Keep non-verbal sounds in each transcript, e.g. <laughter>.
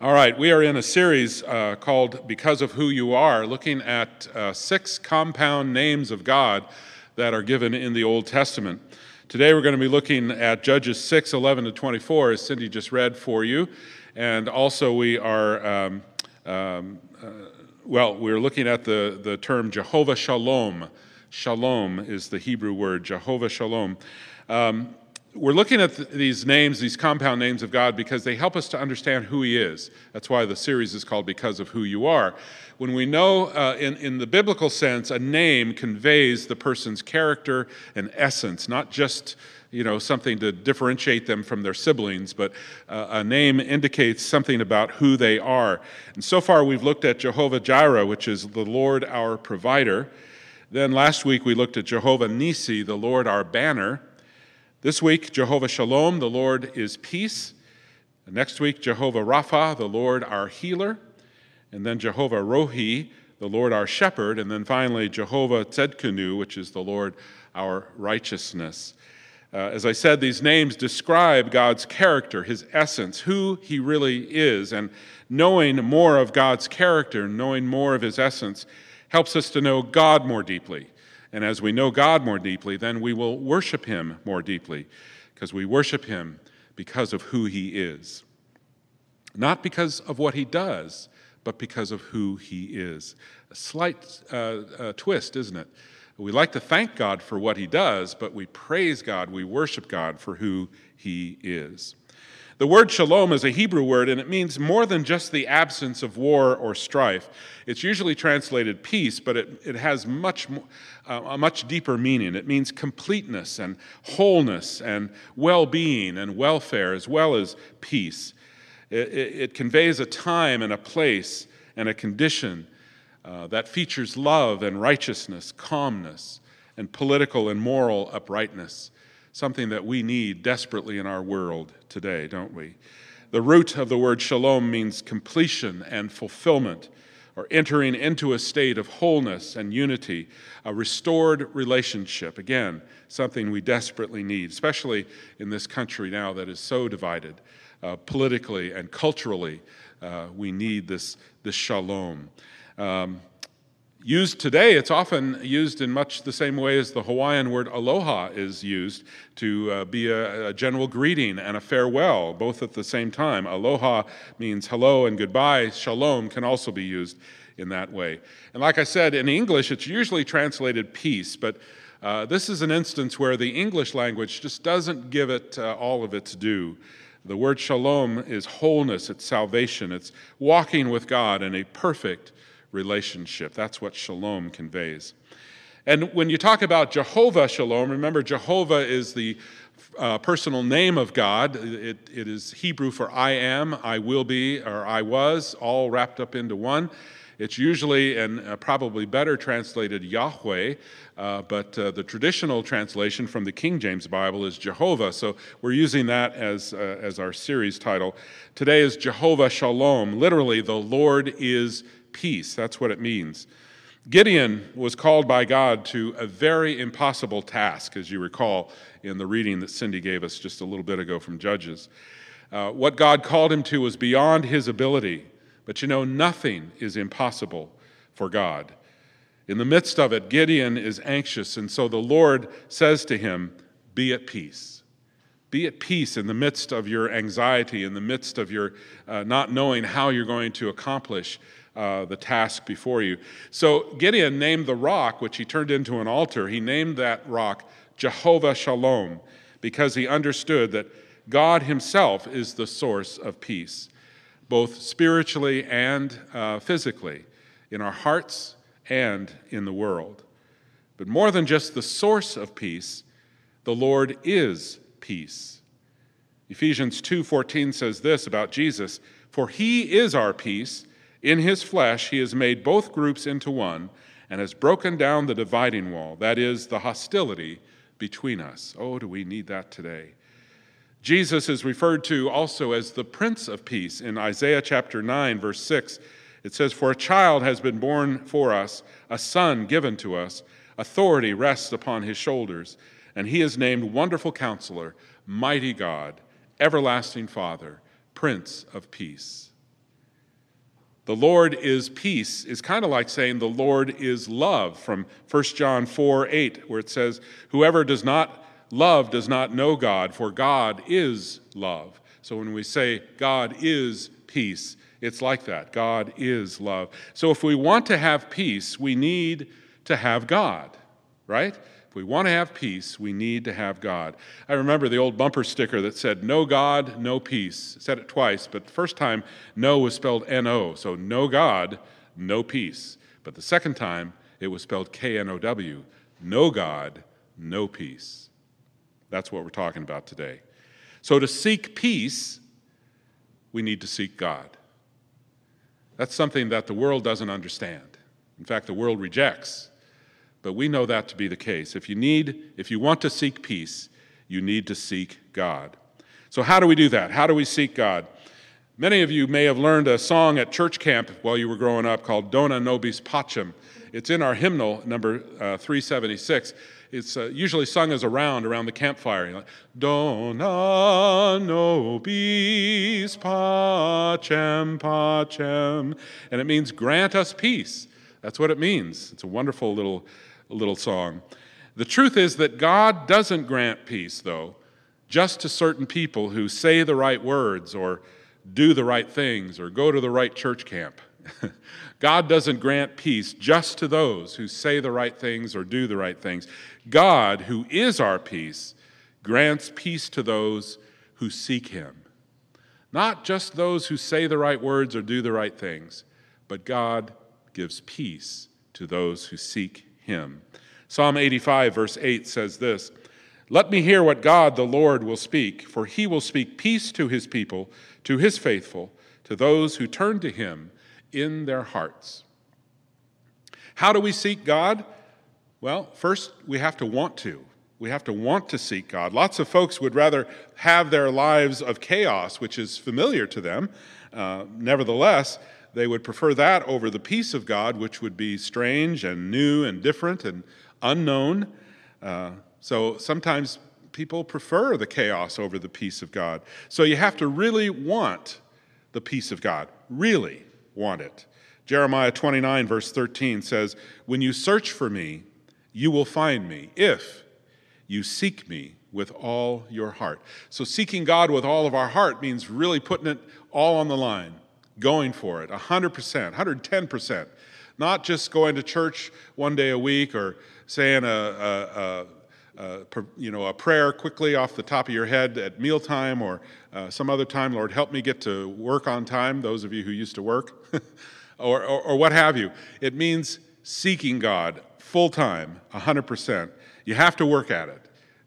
All right, we are in a series uh, called Because of Who You Are, looking at uh, six compound names of God that are given in the Old Testament. Today we're going to be looking at Judges 6 11 to 24, as Cindy just read for you. And also, we are, um, um, uh, well, we're looking at the, the term Jehovah Shalom. Shalom is the Hebrew word, Jehovah Shalom. Um, we're looking at th- these names, these compound names of God, because they help us to understand who He is. That's why the series is called Because of Who You Are. When we know, uh, in, in the biblical sense, a name conveys the person's character and essence, not just you know something to differentiate them from their siblings, but uh, a name indicates something about who they are. And so far, we've looked at Jehovah Jireh, which is the Lord our provider. Then last week we looked at Jehovah Nisi, the Lord our banner. This week, Jehovah Shalom, the Lord is peace. Next week, Jehovah Rapha, the Lord our healer. And then Jehovah Rohi, the Lord our shepherd. And then finally, Jehovah Tzedkenu, which is the Lord our righteousness. Uh, as I said, these names describe God's character, his essence, who he really is. And knowing more of God's character, knowing more of his essence, helps us to know God more deeply. And as we know God more deeply, then we will worship Him more deeply, because we worship Him because of who He is. Not because of what He does, but because of who He is. A slight uh, uh, twist, isn't it? We like to thank God for what He does, but we praise God, we worship God for who He is. The word shalom is a Hebrew word, and it means more than just the absence of war or strife. It's usually translated peace, but it, it has much, uh, a much deeper meaning. It means completeness and wholeness and well being and welfare, as well as peace. It, it, it, conveys a time and a place and a condition uh, that features love and righteousness, calmness, and political and moral uprightness something that we need desperately in our world today, don't we? The root of the word shalom means completion and fulfillment, or entering into a state of wholeness and unity, a restored relationship. Again, something we desperately need, especially in this country now that is so divided uh, politically and culturally. Uh, we need this, this shalom. Um, used today, it's often used in much the same way as the Hawaiian word aloha is used to uh, be a, a, general greeting and a farewell, both at the same time. Aloha means hello and goodbye. Shalom can also be used in that way. And like I said, in English, it's usually translated peace, but uh, this is an instance where the English language just doesn't give it uh, all of its due. The word shalom is wholeness, it's salvation, it's walking with God in a perfect relationship. That's what shalom conveys. And when you talk about Jehovah Shalom, remember Jehovah is the uh, personal name of God. It, it is Hebrew for I am, I will be, or I was, all wrapped up into one. It's usually and uh, probably better translated Yahweh, uh, but uh, the traditional translation from the King James Bible is Jehovah. So we're using that as, uh, as our series title. Today is Jehovah Shalom. Literally, the Lord is peace. That's what it means. Gideon was called by God to a very impossible task, as you recall in the reading that Cindy gave us just a little bit ago from Judges. Uh, what God called him to was beyond his ability, but you know, nothing is impossible for God. In the midst of it, Gideon is anxious, and so the Lord says to him, Be at peace. Be at peace in the midst of your anxiety, in the midst of your uh, not knowing how you're going to accomplish uh, the task before you. So Gideon named the rock, which he turned into an altar, he named that rock Jehovah Shalom because he understood that God himself is the source of peace, both spiritually and uh, physically, in our hearts and in the world. But more than just the source of peace, the Lord is peace. Ephesians 2:14 says this about Jesus, for he is our peace in his flesh, he has made both groups into one and has broken down the dividing wall, that is, the hostility between us. Oh, do we need that today? Jesus is referred to also as the Prince of Peace in Isaiah chapter 9, verse 6. It says, For a child has been born for us, a son given to us, authority rests upon his shoulders, and he is named Wonderful Counselor, Mighty God, Everlasting Father, Prince of Peace. The Lord is peace is kind of like saying the Lord is love from 1 John 4 8, where it says, Whoever does not love does not know God, for God is love. So when we say God is peace, it's like that. God is love. So if we want to have peace, we need to have God, right? If we want to have peace, we need to have God. I remember the old bumper sticker that said, No God, no peace. said it twice, but the first time, no was spelled N O. So, no God, no peace. But the second time, it was spelled K N O W. No God, no peace. That's what we're talking about today. So, to seek peace, we need to seek God. That's something that the world doesn't understand. In fact, the world rejects. But we know that to be the case. If you need, if you want to seek peace, you need to seek God. So, how do we do that? How do we seek God? Many of you may have learned a song at church camp while you were growing up called Dona Nobis Pacem. It's in our hymnal, number uh, 376. It's uh, usually sung as a round around the campfire. Like, Dona nobis pacem pacem. And it means grant us peace. That's what it means. It's a wonderful little little song. The truth is that God doesn't grant peace, though, just to certain people who say the right words or do the right things or go to the right church camp. <laughs> God doesn't grant peace just to those who say the right things or do the right things. God, who is our peace, grants peace to those who seek Him. Not just those who say the right words or do the right things, but God gives peace to those who seek him. Psalm 85, verse 8 says this Let me hear what God the Lord will speak, for he will speak peace to his people, to his faithful, to those who turn to him in their hearts. How do we seek God? Well, first, we have to want to. We have to want to seek God. Lots of folks would rather have their lives of chaos, which is familiar to them. Uh, nevertheless, they would prefer that over the peace of God, which would be strange and new and different and unknown. Uh, so sometimes people prefer the chaos over the peace of God. So you have to really want the peace of God, really want it. Jeremiah 29, verse 13 says, When you search for me, you will find me, if you seek me with all your heart. So, seeking God with all of our heart means really putting it all on the line going for it 100%, 110%. Not just going to church one day a week or saying a, a, a, a you know, a prayer quickly off the top of your head at mealtime or uh, some other time, Lord, help me get to work on time, those of you who used to work, <laughs> or, or, or what have you. It means seeking God full time, 100%. You have to work at it.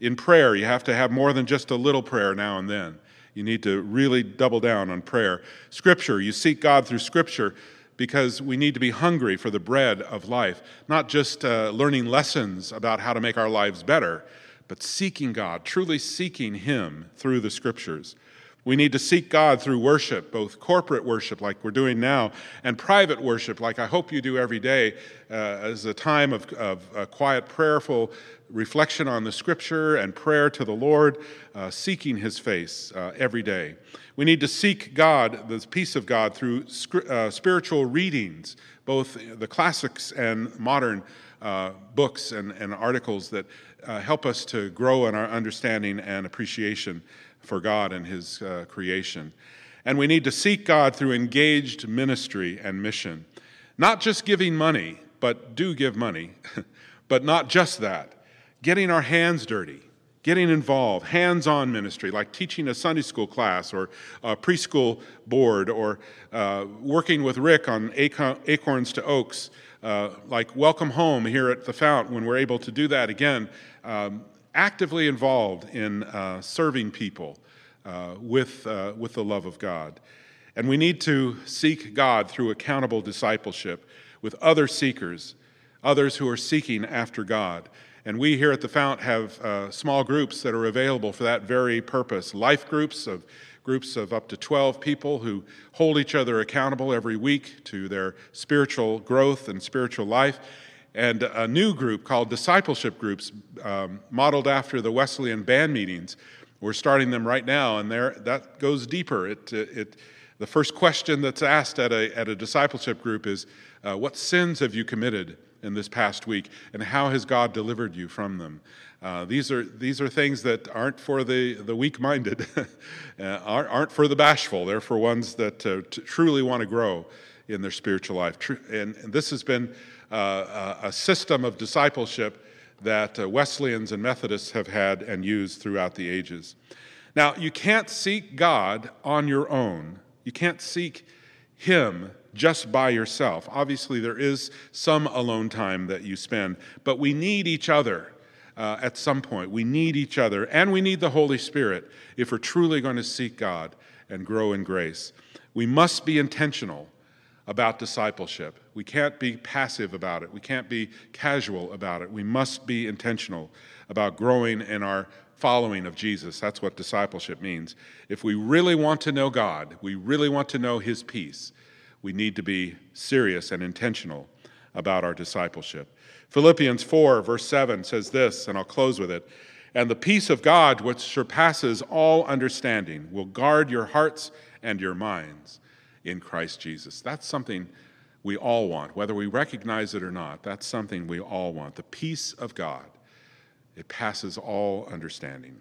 In prayer, you have to have more than just a little prayer now and then. You need to really double down on prayer. Scripture, you seek God through Scripture because we need to be hungry for the bread of life, not just uh, learning lessons about how to make our lives better, but seeking God, truly seeking Him through the Scriptures. We need to seek God through worship, both corporate worship, like we're doing now, and private worship, like I hope you do every day, uh, as a time of, of uh, quiet, prayerful reflection on the scripture and prayer to the Lord, uh, seeking his face uh, every day. We need to seek God, the peace of God, through uh, spiritual readings, both the classics and modern books and, and, articles that help us to grow in our understanding and appreciation for God and his uh, creation. And we need to seek God through engaged ministry and mission. Not just giving money, but do give money, <laughs> but not just that getting our hands dirty, getting involved, hands on ministry, like teaching a Sunday school class or a preschool board, or uh, working with Rick on Acorns to Oaks, uh, like Welcome Home here at the Fount when we're able to do that again. Um, actively involved in uh, serving people uh, with, uh, with the love of God. And we need to seek God through accountable discipleship with other seekers, others who are seeking after God. And we here at the Fount have uh, small groups that are available for that very purpose life groups of groups of up to 12 people who hold each other accountable every week to their spiritual growth and spiritual life. And a new group called discipleship groups, um, modeled after the Wesleyan band meetings. We're starting them right now, and there that goes deeper. It, it The first question that's asked at a, at a discipleship group is uh, What sins have you committed in this past week, and how has God delivered you from them? Uh, these, are, these are things that aren't for the, the weak minded, <laughs> uh, aren't, for the bashful. They're for ones that uh, t- truly want to grow in their spiritual life. And this has been uh, a system of discipleship that uh, Wesleyans and Methodists have had and used throughout the ages. Now, you can't seek God on your own. You can't seek Him just by yourself. Obviously, there is some alone time that you spend, but we need each other uh, at some point. We need each other, and we need the Holy Spirit if we're truly going to seek God and grow in grace. We must be intentional about discipleship. We can't be passive about it. We can't be casual about it. We must be intentional about growing in our following of Jesus. That's what discipleship means. If we really want to know God, we really want to know His peace, we need to be serious and intentional about our discipleship. Philippians 4, verse 7 says this, and I'll close with it. And the peace of God, which surpasses all understanding, will guard your hearts and your minds in Christ Jesus. That's something we all want, whether we recognize it or not. That's something we all want. The peace of God. It passes all understanding.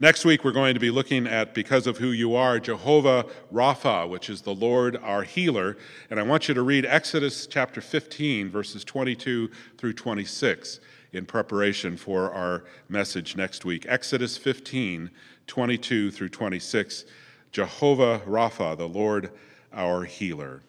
Next week, we're going to be looking at Because of Who You Are, Jehovah Rapha, which is the Lord our healer. And I want you to read Exodus chapter 15, verses 22 through 26, in preparation for our message next week. Exodus 15, 22 through 26. Jehovah Rapha, the Lord our healer.